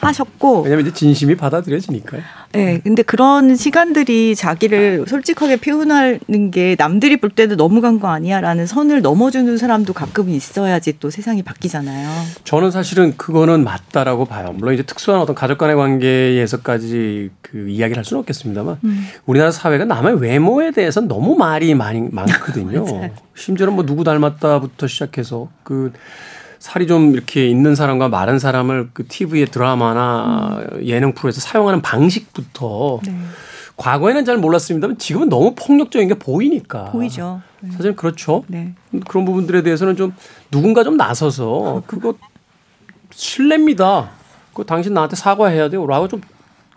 하셨고 왜냐면 이제 진심이 받아들여지니까요. 네, 근데 그런 시간들이 자기를 솔직하게 표현하는 게 남들이 볼 때도 너무 간 거 아니야라는 선을 넘어주는 사람도 가끔은 있어야지 또 세상이 바뀌잖아요. 저는 사실은 그거는 맞다라고 봐요. 물론 이제 특수한 어떤 가족 간의 관계에서까지 그 이야기를 할 수는 없겠습니다만 음. 우리나라 사회가 남의 외모에 대해서 너무 말이 많이 많거든요. 심지어는 뭐 누구 닮았다부터 시작해서 그 살이 좀 이렇게 있는 사람과 마른 사람을 그 TV의 드라마나 예능 프로에서 사용하는 방식부터 네. 과거에는 잘 몰랐습니다만 지금은 너무 폭력적인 게 보이니까. 보이죠. 네. 사실 그렇죠. 네. 그런 부분들에 대해서는 좀 누군가 좀 나서서 그거 실례입니다. 그거 당신 나한테 사과해야 돼요. 라고 좀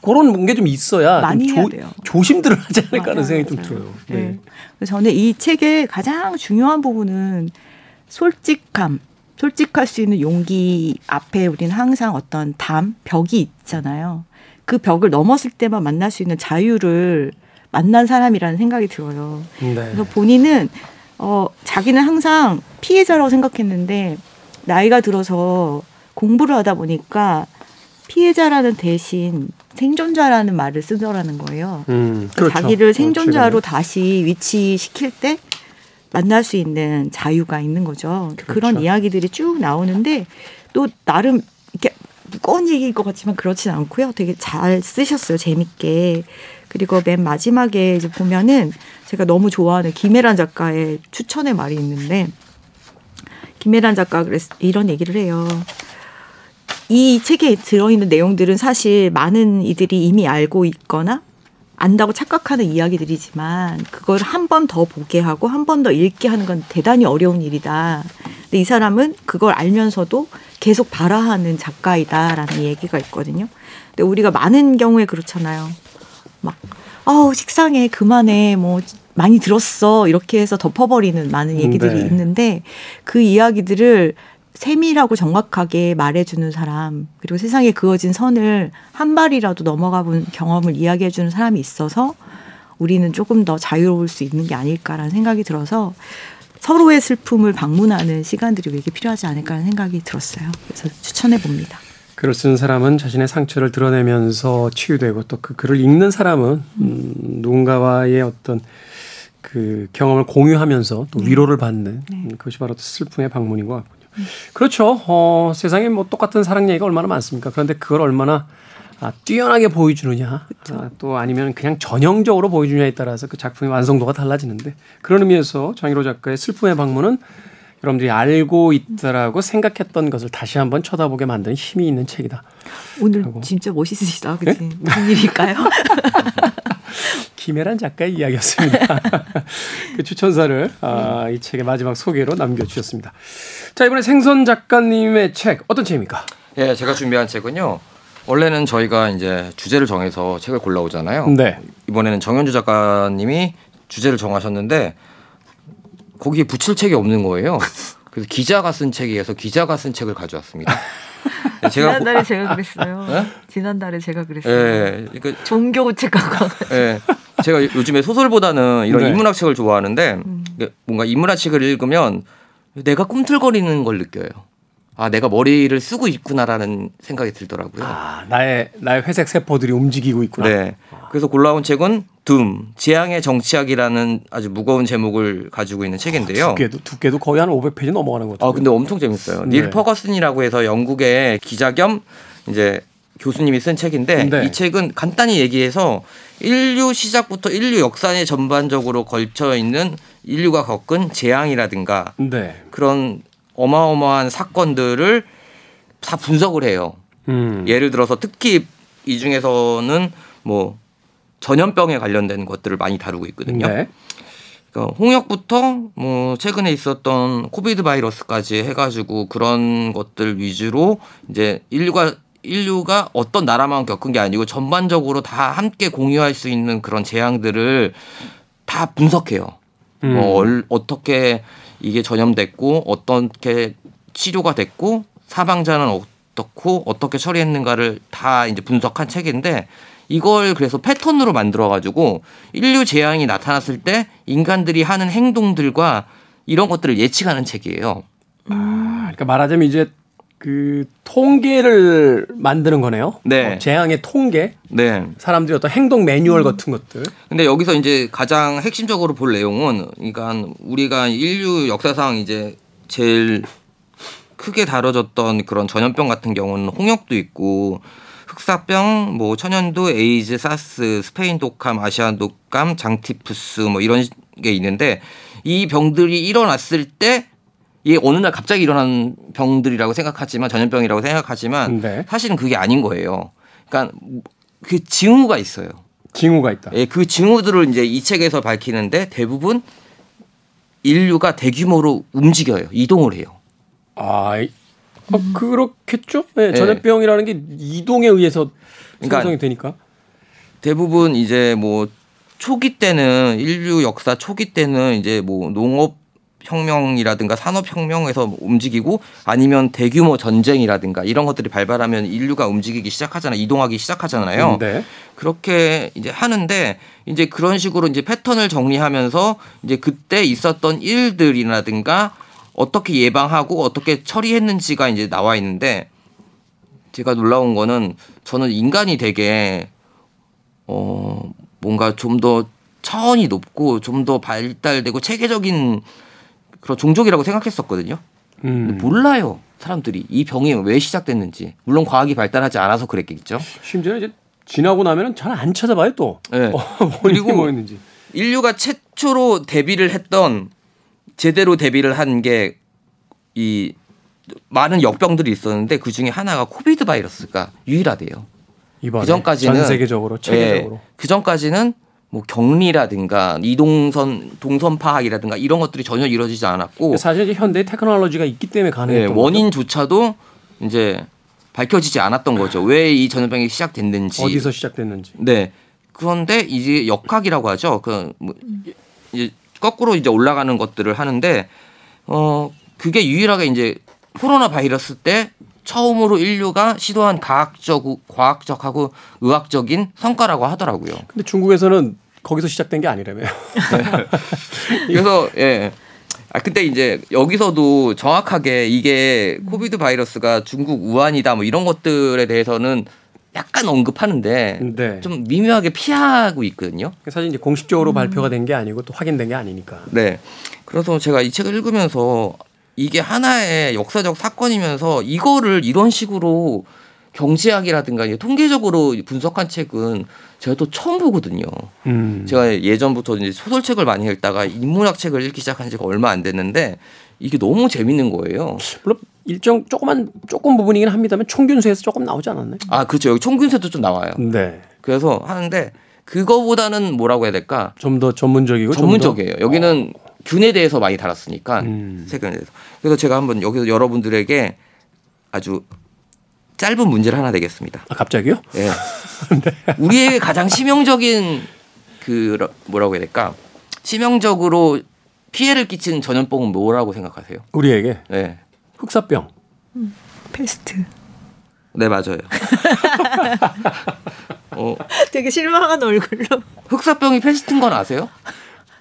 그런 게 좀 있어야 많이 좀 해야 돼요. 조심들을 하지 않을까 하는 생각이 좀 맞아요. 들어요. 네. 네. 저는 이 책의 가장 중요한 부분은 솔직함, 솔직할 수 있는 용기 앞에 우리는 항상 어떤 담, 벽이 있잖아요. 그 벽을 넘었을 때만 만날 수 있는 자유를 만난 사람이라는 생각이 들어요. 네. 그래서 본인은 어 자기는 항상 피해자라고 생각했는데 나이가 들어서 공부를 하다 보니까 피해자라는 대신 생존자라는 말을 쓰더라는 거예요. 음, 그 그렇죠. 자기를 어, 생존자로 최근에. 다시 위치시킬 때 만날 수 있는 자유가 있는 거죠. 그렇죠. 그런 이야기들이 쭉 나오는데 또 나름 이렇게 무거운 얘기일 것 같지만 그렇진 않고요. 되게 잘 쓰셨어요. 재밌게. 그리고 맨 마지막에 이제 보면은 제가 너무 좋아하는 김혜란 작가의 추천의 말이 있는데 김혜란 작가 그랬 이런 얘기를 해요. 이 책에 들어있는 내용들은 사실 많은 이들이 이미 알고 있거나 안다고 착각하는 이야기들이지만 그걸 한 번 더 보게 하고 한 번 더 읽게 하는 건 대단히 어려운 일이다. 근데 이 사람은 그걸 알면서도 계속 발화하는 작가이다라는 얘기가 있거든요. 근데 우리가 많은 경우에 그렇잖아요. 막 아우 식상해 그만해 뭐 많이 들었어 이렇게 해서 덮어버리는 많은 얘기들이 네. 있는데 그 이야기들을 세밀하고 정확하게 말해주는 사람 그리고 세상에 그어진 선을 한 발이라도 넘어가 본 경험을 이야기해주는 사람이 있어서 우리는 조금 더 자유로울 수 있는 게 아닐까라는 생각이 들어서 서로의 슬픔을 방문하는 시간들이 왜 이렇게 필요하지 않을까라는 생각이 들었어요. 그래서 추천해 봅니다. 글을 쓰는 사람은 자신의 상처를 드러내면서 치유되고 또 그 글을 읽는 사람은 음, 누군가와의 어떤 그 경험을 공유하면서 또 위로를 받는 음, 그것이 바로 슬픔의 방문인 것 같군요. 그렇죠. 어, 세상에 뭐 똑같은 사랑 얘기가 얼마나 많습니까? 그런데 그걸 얼마나 아, 뛰어나게 보여주느냐, 아, 또 아니면 그냥 전형적으로 보여주느냐에 따라서 그 작품의 완성도가 달라지는데 그런 의미에서 장희로 작가의 슬픔의 방문은 여러분들이 알고 있다라고 생각했던 것을 다시 한번 쳐다보게 만드는 힘이 있는 책이다. 오늘 아이고. 진짜 멋있으시다. 그치? 무슨 일일까요? 김혜란 작가의 이야기였습니다. 그 추천사를 아, 이 책의 마지막 소개로 남겨주셨습니다. 자 이번에 생선 작가님의 책 어떤 책입니까? 예, 제가 준비한 책은요. 원래는 저희가 이제 주제를 정해서 책을 골라오잖아요. 네. 이번에는 정현주 작가님이 주제를 정하셨는데 거기에 붙일 책이 없는 거예요. 그래서 기자가 쓴 책이어서 기자가 쓴 책을 가져왔습니다. 네, 제가 보- 지난달에 제가 그랬어요. 네? 지난달에 제가 그랬어요. 예, 그러니까 종교 책 갖고. 예. 제가 요즘에 소설보다는 이런 네. 인문학 책을 좋아하는데 이게 뭔가 인문학 책을 읽으면 내가 꿈틀거리는 걸 느껴요. 아, 내가 머리를 쓰고 있구나라는 생각이 들더라고요. 아 나의 나의 회색 세포들이 움직이고 있구나. 네. 그래서 골라온 책은 둠 재앙의 정치학이라는 아주 무거운 제목을 가지고 있는 책인데요. 두께도 두께도 거의 한 500페이지 넘어가는 것 같아요. 아 근데 엄청 재밌어요. 네. 닐 퍼거슨이라고 해서 영국의 기자 겸 이제 교수님이 쓴 책인데 네. 이 책은 간단히 얘기해서 인류 시작부터 인류 역사에 전반적으로 걸쳐 있는 인류가 겪은 재앙이라든가 네. 그런 어마어마한 사건들을 다 분석을 해요. 음. 예를 들어서 특히 이 중에서는 뭐 전염병에 관련된 것들을 많이 다루고 있거든요. 네. 그러니까 홍역부터 뭐 최근에 있었던 코비드 바이러스까지 해가지고 그런 것들 위주로 이제 인류가 인류가 어떤 나라만 겪은 게 아니고 전반적으로 다 함께 공유할 수 있는 그런 재앙들을 다 분석해요. 음. 뭐 얼- 어떻게 이게 전염됐고 어떻게 치료가 됐고 사망자는 어떻고 어떻게 처리했는가를 다 이제 분석한 책인데 이걸 그래서 패턴으로 만들어 가지고 인류 재앙이 나타났을 때 인간들이 하는 행동들과 이런 것들을 예측하는 책이에요. 아, 그러니까 말하자면 이제 그 통계를 만드는 거네요. 네. 어, 재앙의 통계, 네. 사람들이 어떤 행동 매뉴얼 같은 것들. 근데 여기서 이제 가장 핵심적으로 볼 내용은 그러니까 우리가 인류 역사상 이제 제일 크게 다뤄졌던 그런 전염병 같은 경우는 홍역도 있고 흑사병, 뭐 천연두, 에이즈, 사스, 스페인 독감, 아시안 독감, 장티푸스 뭐 이런 게 있는데 이 병들이 일어났을 때 이게 어느 날 갑자기 일어난 병들이라고 생각하지만 전염병이라고 생각하지만 네. 사실은 그게 아닌 거예요. 그러니까 그 징후가 있어요. 징후가 있다. 예, 그 징후들을 이제 이 책에서 밝히는데 대부분 인류가 대규모로 움직여요. 이동을 해요. 아, 이- 어, 그렇겠죠? 네, 네. 전염병이라는 게 이동에 의해서 그러니까 생성이 되니까. 대부분 이제 뭐 초기 때는 인류 역사 초기 때는 이제 뭐 농업 혁명이라든가 산업 혁명에서 움직이고 아니면 대규모 전쟁이라든가 이런 것들이 발발하면 인류가 움직이기 시작하잖아요. 이동하기 시작하잖아요. 네. 그렇게 이제 하는데 이제 그런 식으로 이제 패턴을 정리하면서 이제 그때 있었던 일들이라든가 어떻게 예방하고 어떻게 처리했는지가 이제 나와 있는데 제가 놀라운 거는 저는 인간이 되게 어 뭔가 좀 더 차원이 높고 좀 더 발달되고 체계적인 그런 종족이라고 생각했었거든요. 음. 몰라요. 사람들이 이 병이 왜 시작됐는지. 물론 과학이 발달하지 않아서 그랬겠죠. 심지어 이제 지나고 나면은 잘 안 찾아봐요 또. 네. 어, 그리고 뭐였는지. 인류가 최초로 데뷔를 했던 제대로 데뷔를 한 게 이 많은 역병들이 있었는데 그 중에 하나가 코비드 바이러스가 유일하대요. 이번에 그 전까지는 전 세계적으로 체계적으로. 그 전까지는 뭐 격리라든가 이동선 동선 파악이라든가 이런 것들이 전혀 이루어지지 않았고 사실 이제 현대 테크놀로지가 있기 때문에 네, 가능했던 거죠. 원인조차도 이제 밝혀지지 않았던 거죠. 왜 이 전염병이 시작됐는지 어디서 시작됐는지. 네. 그런데 이제 역학이라고 하죠. 그 뭐, 이제 거꾸로 이제 올라가는 것들을 하는데 어 그게 유일하게 이제 코로나 바이러스 때 처음으로 인류가 시도한 과학적 과학적하고 의학적인 성과라고 하더라고요. 근데 중국에서는 거기서 시작된 게 아니라며요. 그래서 예. 아 근데 이제 여기서도 정확하게 이게 코비드 바이러스가 중국 우한이다 뭐 이런 것들에 대해서는 약간 언급하는데 네. 좀 미묘하게 피하고 있거든요. 사실 이제 공식적으로 발표가 된 게 아니고 또 확인된 게 아니니까. 네. 그래서 제가 이 책을 읽으면서 이게 하나의 역사적 사건이면서 이거를 이런 식으로 경제학이라든가 통계적으로 분석한 책은 제가 또 처음 보거든요. 음. 제가 예전부터 이제 소설책을 많이 읽다가 인문학 책을 읽기 시작한 지가 얼마 안 됐는데 이게 너무 재밌는 거예요. 물론 일정 조그만 조금 부분이긴 합니다만 총균수에서 조금 나오지 않았나요? 아, 그렇죠. 여기 총균세도 좀 나와요. 네. 그래서 하는데 그거보다는 뭐라고 해야 될까? 좀 더 전문적이고 좀 전문적이에요. 여기는 균에 대해서 많이 다뤘으니까 음. 세균에 대해서. 그래서 제가 한번 여기서 여러분들에게 아주 짧은 문제를 하나 내겠습니다. 아, 갑자기요? 예. 우리에게 가장 치명적인 그 뭐라고 해야 될까? 치명적으로 피해를 끼치는 전염병은 뭐라고 생각하세요? 우리에게 네. 흑사병. 페스트. 네, 맞아요. 어, 되게 실망한 얼굴로. 흑사병이 페스트인 건 아세요?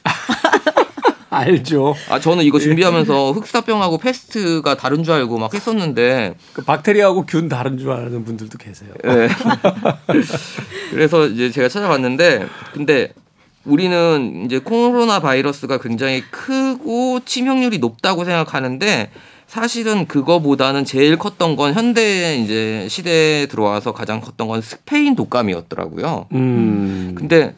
알죠. 아, 저는 이거 준비하면서 흑사병하고 페스트가 다른 줄 알고 막 했었는데 그 박테리아하고 균 다른 줄 아는 분들도 계세요. 네. 그래서 이제 제가 찾아봤는데 근데 우리는 이제 코로나 바이러스가 굉장히 크고 치명률이 높다고 생각하는데 사실은 그거보다는 제일 컸던 건 현대 이제 시대에 들어와서 가장 컸던 건 스페인 독감이었더라고요. 음. 근데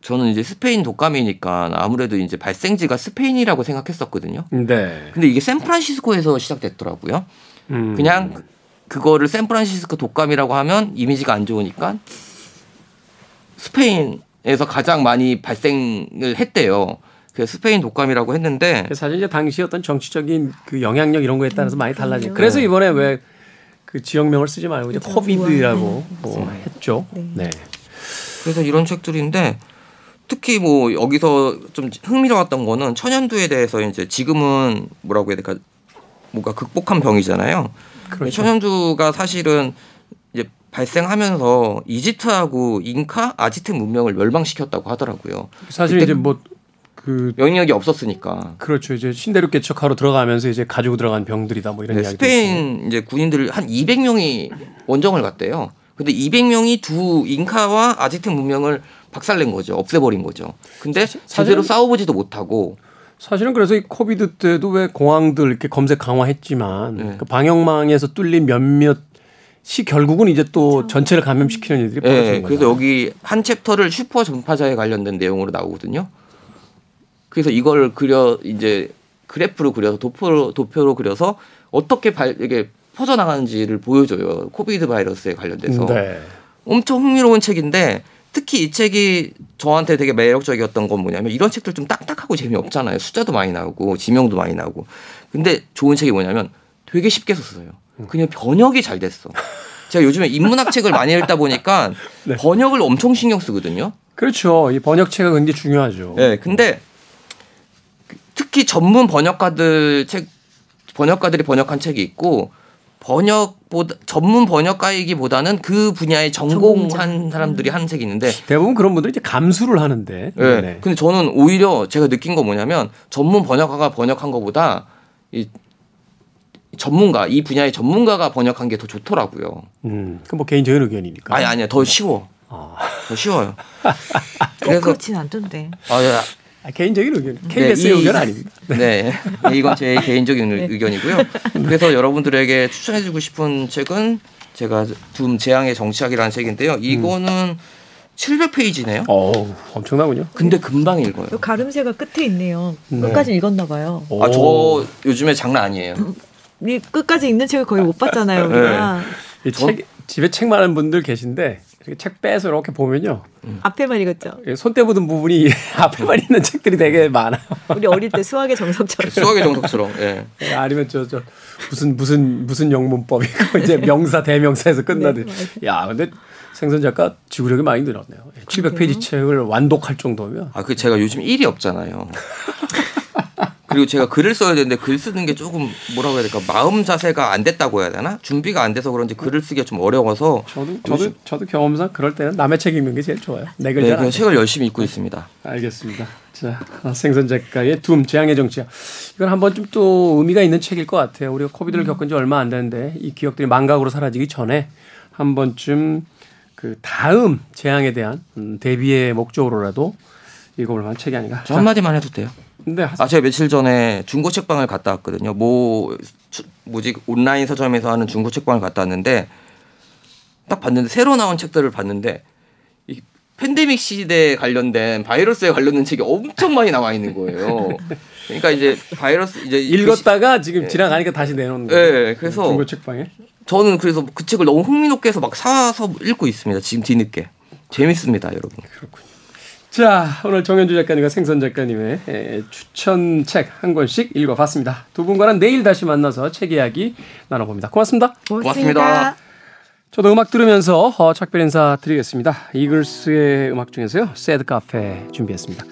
저는 이제 스페인 독감이니까 아무래도 이제 발생지가 스페인이라고 생각했었거든요. 네. 근데 이게 샌프란시스코에서 시작됐더라고요. 음. 그냥 그- 그거를 샌프란시스코 독감이라고 하면 이미지가 안 좋으니까 스페인에서 가장 많이 발생을 했대요. 그 스페인 독감이라고 했는데 사실 이제 당시 어떤 정치적인 그 영향력 이런 거에 따라서 많이. 그럼요. 그래서 이번에 왜 그 지역명을 쓰지 말고 이제 그렇죠. 코비드라고 네, 뭐 했죠. 네. 네. 그래서 이런 책들인데 특히 뭐 여기서 좀 흥미로웠던 거는 천연두에 대해서 이제 지금은 뭐라고 해야 될까 뭔가 극복한 병이잖아요. 그렇죠. 천연두가 사실은 이제 발생하면서 이집트하고 잉카, 아지텍 문명을 멸망시켰다고 하더라고요. 사실 이제 뭐 그 영향력이 없었으니까. 그렇죠. 이제 신대륙 개척하러 들어가면서 이제 가지고 들어간 병들이다 뭐 이런 네, 있어요. 스페인 이제 군인들 한 200명이 원정을 갔대요. 근데 200명이 두 잉카와 아지텍 문명을 박살낸 거죠. 없애버린 거죠. 근데 제대로 사실은- 싸워보지도 못하고 사실은 그래서 이 COVID 때도 왜 공항들 이렇게 검색 강화했지만 네. 그 방역망에서 뚫린 몇몇이 결국은 이제 또 전체를 감염시키는 일들이 예, 벌어지는 거죠. 그래서 여기 한 챕터를 슈퍼 전파자에 관련된 내용으로 나오거든요. 그래서 이걸 그려 이제 그래프로 그려서 도표로 도표로 그려서 어떻게 발 이게 퍼져 나가는지를 보여줘요. COVID 바이러스에 관련돼서 네. 엄청 흥미로운 책인데 특히 이 책이 저한테 되게 매력적이었던 건 뭐냐면 이런 책들 좀 딱딱하고 재미없잖아요. 숫자도 많이 나오고 지명도 많이 나오고. 근데 좋은 책이 뭐냐면 되게 쉽게 썼어요. 그냥 번역이 잘 됐어. 제가 요즘에 인문학 책을 많이 읽다 보니까 네. 번역을 엄청 신경 쓰거든요. 그렇죠. 이 번역체가 굉장히 중요하죠. 네, 근데 특히 전문 번역가들 책 번역가들이 번역한 책이 있고 번역보다 전문 번역가이기보다는 그 분야에 전공한 전공자. 사람들이 한 책이 있는데 대부분 그런 분들이 이제 감수를 하는데. 네. 네. 근데 저는 오히려 제가 느낀 거 뭐냐면 전문 번역가가 번역한 것보다 이 전문가 이 분야의 전문가가 번역한 게 더 좋더라고요. 음, 그뭐 개인적인 의견이니까. 아니 아니야 더 쉬워. 아, 더 쉬워요. 꼭 그래서 그렇진 않던데. 아, 야, 아, 개인적인 의견. KBS의 이- 의견 아닙니다. 네. 이건 제 개인적인 의견이고요. 그래서 여러분들에게 추천해주고 싶은 책은 제가 둠 재앙의 정치학이라는 책인데요. 이거는 700페이지네요. 어우, 엄청나군요. 근데 금방 읽어요. 요 가름새가 끝에 있네요. 네. 끝까지 읽었나 봐요. 오. 아, 저 요즘에 장난 아니에요. 이 끝까지 읽는 책을 거의 못 봤잖아요, 우리가. 이 책, 집에 책 많은 분들 계신데 책 빼서 이렇게 보면요. 앞에만 읽었죠. 이 손때 묻은 부분이 앞에만 있는 책들이 되게 많아요. 우리 어릴 때 수학의 정석처럼. 수학의 정석처럼. 예. 아니면 저, 저, 무슨, 무슨, 무슨 영문법이고 이제 명사, 대명사에서 끝나듯. 네, 야, 근데 생선 작가 지구력이 많이 늘었네요. 700페이지 책을 완독할 정도면. 아, 그 제가 요즘 일이 없잖아요. 그리고 제가 글을 써야 되는데 글 쓰는 게 조금 뭐라고 해야 될까 마음 자세가 안 됐다고 해야 되나 준비가 안 돼서 그런지 글을 쓰기가 좀 어려워서 저도, 저도, 저도 경험상 그럴 때는 남의 책 읽는 게 제일 좋아요. 내 글 네, 잘 그냥 안 책을 열심히 읽고 있습니다. 알겠습니다. 자, 아, 생선 작가의 둠 재앙의 정치야. 이건 한번 좀 또 의미가 있는 책일 것 같아요. 우리가 코비드를 겪은 지 얼마 안 됐는데 이 기억들이 망각으로 사라지기 전에 한 번쯤 그 다음 재앙에 대한 음, 대비의 목적으로라도 읽어볼 만한 책이 아닌가. 저 한마디만 해도 돼요? 근데 아 제가 며칠 전에 중고 책방을 갔다 왔거든요. 뭐 주- 뭐지 온라인 서점에서 하는 중고 책방을 갔다 왔는데 딱 봤는데 새로 나온 책들을 봤는데 이 팬데믹 시대에 관련된 바이러스에 관련된 책이 엄청 많이 나와 있는 거예요. 그러니까 이제 바이러스 이제 그 시- 읽었다가 지금 지나가니까 다시 내놓는 네, 거예요. 그래서 중고 책방에. 저는 그래서 그 책을 너무 흥미롭게 해서 막 사서 읽고 있습니다. 지금 뒤늦게 재밌습니다, 여러분. 자, 오늘 정현주 작가님과 생선 작가님의 에, 추천 책 한 권씩 읽어봤습니다. 두 분과는 내일 다시 만나서 책 이야기 나눠봅니다. 고맙습니다. 고맙습니다. 저도 음악 들으면서 어, 작별 인사 드리겠습니다. 이글스의 음악 중에서요. 새드 카페 준비했습니다.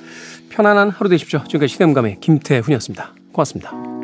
편안한 하루 되십시오. 지금까지 시대음감의 김태훈이었습니다. 고맙습니다.